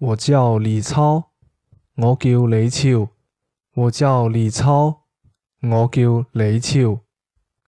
我叫李超我叫李超。我叫李超我叫李超。